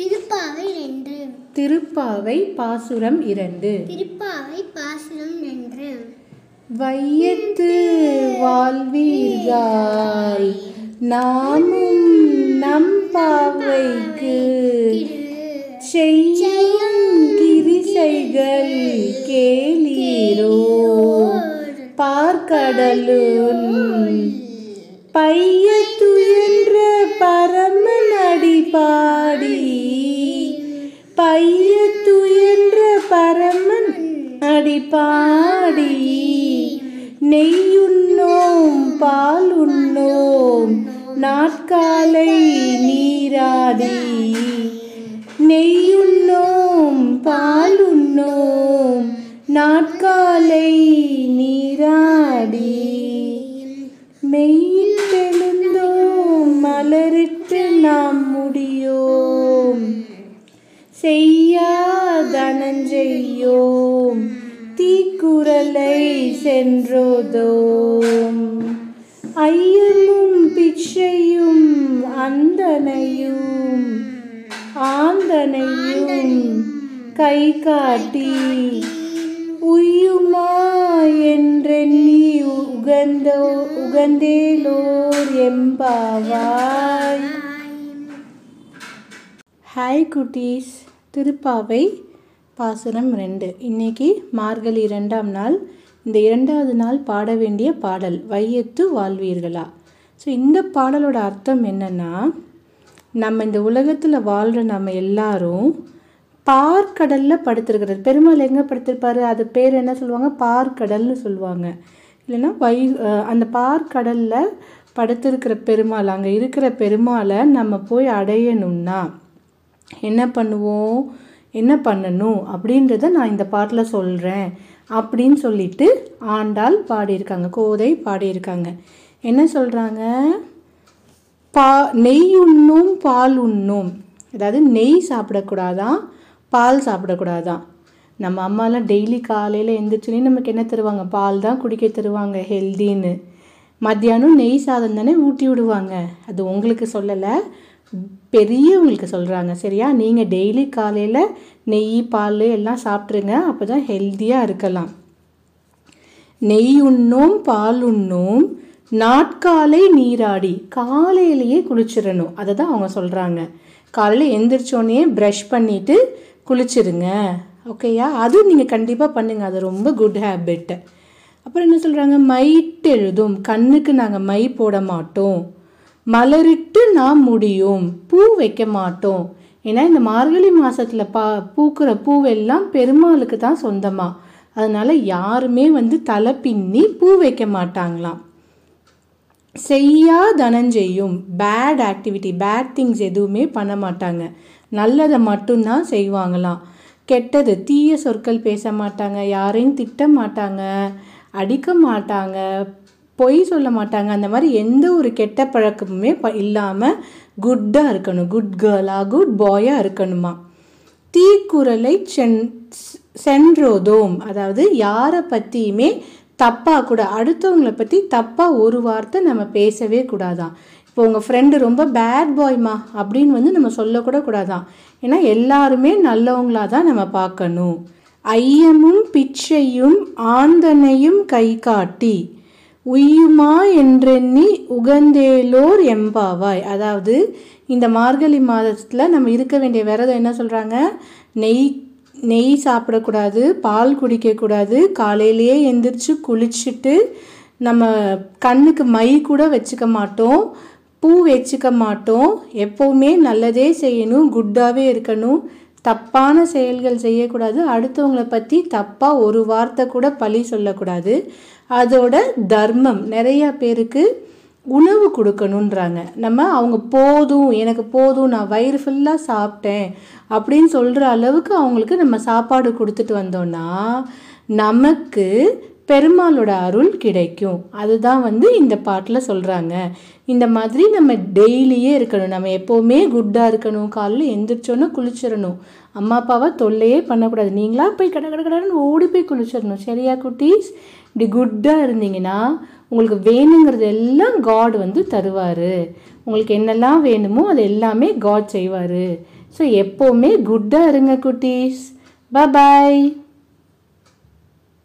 திருப்பாவை ரெண்டு திருப்பாவை பாசுரம் இரண்டு. திருப்பாவை பாசனம் ரெண்டு வையத்து வாழ்வீர்கள் நாமும் நம் பாவைக்கு செய்யும் கிரிசைகள் கேளீரோ. பார்க்கடலுன் பைய பாடி நெய்யுண்ணோம் பாலுண்ணோம் நாட்காலை நீராடி. நெய்யுண்ணோம் பாலுண்ணோம் நாட்காலை நீராடி. மெய்யிட்டெழுந்தோம் மலரிட்டு நாம் தீக்குறளை சென்றோதோம் ஐயமும் பிச்சையும் அந்தனையும் ஆந்தனையும் கை காட்டி உய்யுமா என்றெண்ணி உகந்தோ உகந்தேலோர் எம்பாவாய். ஹாய் குட்டீஸ் திருப்பாவை பாசுரம் ரெண்டு. இன்னைக்கு மார்கழி இரண்டாம் நாள். இந்த இரண்டாவது நாள் பாட வேண்டிய பாடல் வையத்து வாழ்வீர்களா? ஸோ இந்த பாடலோட அர்த்தம் என்னன்னா நம்ம இந்த உலகத்தில் வாழ்கிற நம்ம எல்லாரும் பார்க்கடலில் படுத்திருக்கிறது. பெருமாள் எங்கே படுத்திருப்பாரு? அது பேர் என்ன சொல்லுவாங்க? பார்க்கடல்னு சொல்லுவாங்க. இல்லைன்னா வை அந்த பார்க்கடலில் படுத்திருக்கிற பெருமாள் அங்கே இருக்கிற பெருமாளை நம்ம போய் அடையணும்னா என்ன பண்ணுவோம்? என்ன பண்ணணும்? அப்படின்றத நான் இந்த பாட்டில் சொல்கிறேன் அப்படின்னு சொல்லிட்டு ஆண்டாள் பாடியிருக்காங்க. கோதை பாடியிருக்காங்க. என்ன சொல்கிறாங்க பா நெய் உண்ணும் பால் உண்ணும். அதாவது நெய் சாப்பிடக்கூடாதான் பால் சாப்பிடக்கூடாதான் நம்ம அம்மாலாம் டெய்லி காலையில் எந்திரிச்சோன்னே நமக்கு என்ன தருவாங்க? பால் தான் குடிக்க தருவாங்க ஹெல்தின்னு. மத்தியானம் நெய் சாதம் தானே ஊட்டி விடுவாங்க. அது உங்களுக்கு சொல்லலை. பெரியவங்களுக்கு சொல்கிறாங்க சரியா? நீங்கள் டெய்லி காலையில் நெய் பால் எல்லாம் சாப்பிட்ருங்க அப்போ தான் ஹெல்த்தியாக இருக்கலாம். நெய் உண்ணும் பால் உண்ணும். நாட்காலை நீராடி காலையிலேயே குளிச்சிடணும். அதை தான் அவங்க சொல்கிறாங்க காலையில் எந்திரிச்சோடனே ப்ரஷ் பண்ணிவிட்டு குளிச்சிருங்க. ஓகேயா அது நீங்கள் கண்டிப்பாக பண்ணுங்கள் அது ரொம்ப குட் ஹேபிட் அப்புறம் என்ன சொல்கிறாங்க மைட்டு எழுதும். கண்ணுக்கு நாங்கள் மை போட மாட்டோம். மலரிட்டு நாம் முடியும். பூ வைக்க மாட்டோம். ஏன்னா இந்த மார்கழி மாதத்தில் பா பூக்கிற பூவெல்லாம் பெருமாளுக்கு தான் சொந்தமாக அதனால் யாருமே வந்து தலை பின்னி பூ வைக்க மாட்டாங்களாம். செய்யா தனஞ்செய்யும். பேட் ஆக்டிவிட்டி பேட் திங்ஸ் எதுவுமே பண்ண மாட்டாங்க. நல்லதை மட்டும்தான் செய்வாங்களாம். கெட்டது தீய சொற்கள் பேச மாட்டாங்க. யாரையும் திட்ட மாட்டாங்க. அடிக்க மாட்டாங்க பொய் சொல்ல மாட்டாங்க அந்த மாதிரி எந்த ஒரு கெட்ட பழக்கமுமே ப இல்லாமல் குட்டாக இருக்கணும். குட் கேர்ளாக குட் பாயாக இருக்கணுமா? தீக்குறளை சென் சென்றோதோம். அதாவது யாரை பற்றியுமே தப்பாக கூட அடுத்தவங்களை பற்றி தப்பாக ஒரு வார்த்தை நம்ம பேசவே கூடாதான். இப்போ உங்கள் ஃப்ரெண்டு ரொம்ப பேட் பாய்மா அப்படின்னு வந்து நம்ம சொல்லக்கூட கூடாதான். ஏன்னா எல்லாருமே நல்லவங்களாக தான் நம்ம பார்க்கணும். ஐயமும் பிச்சையும் ஆந்தனையும் கை காட்டி உய்யுமா என்றெண்ணி உகந்தேலோர் எம்பாவாய். அதாவது இந்த மார்கழி மாதத்தில் நம்ம இருக்க வேண்டிய விரதம் என்ன சொல்கிறாங்க நெய் நெய் சாப்பிடக்கூடாது பால் குடிக்கக்கூடாது காலையிலேயே எந்திரிச்சு குளிச்சுட்டு நம்ம கண்ணுக்கு மை கூட வச்சுக்க மாட்டோம் பூ வச்சுக்க மாட்டோம். எப்போவுமே நல்லதே செய்யணும் குட்டாகவே இருக்கணும். தப்பான செயல்கள் செய்யக்கூடாது. அடுத்தவங்கள பற்றி தப்பாக ஒரு வார்த்தை கூட பழி சொல்லக்கூடாது. அதோட தர்மம். நிறையா பேருக்கு உணவு கொடுக்கணுன்றாங்க நம்ம அவங்க போதும் எனக்கு போதும் நான் வயிறு ஃபுல்லாக சாப்பிட்டேன் அப்படின்னு சொல்கிற அளவுக்கு அவங்களுக்கு நம்ம சாப்பாடு கொடுத்துட்டு வந்தோம்னா நமக்கு பெருமாளோட அருள் கிடைக்கும். அதுதான் வந்து இந்த பாட்டில் சொல்கிறாங்க இந்த மாதிரி நம்ம டெய்லியே இருக்கணும். நம்ம எப்போவுமே குட்டாக இருக்கணும். காலையில் எந்திரிச்சோன்னே குளிச்சிடணும். அம்மா அப்பாவை தொல்லையே பண்ணக்கூடாது. நீங்களா போய் கட கட கடைன்னு ஓடி போய் குளிச்சிடணும். சரியா குட்டீஸ்? இப்படி குட்டாக இருந்தீங்கன்னா உங்களுக்கு வேணுங்கிறது எல்லாம் காட் வந்து தருவார். உங்களுக்கு என்னெல்லாம் வேணுமோ அது எல்லாமே காட் செய்வார். ஸோ எப்போவுமே குட்டாக இருங்க குட்டீஸ். பாய்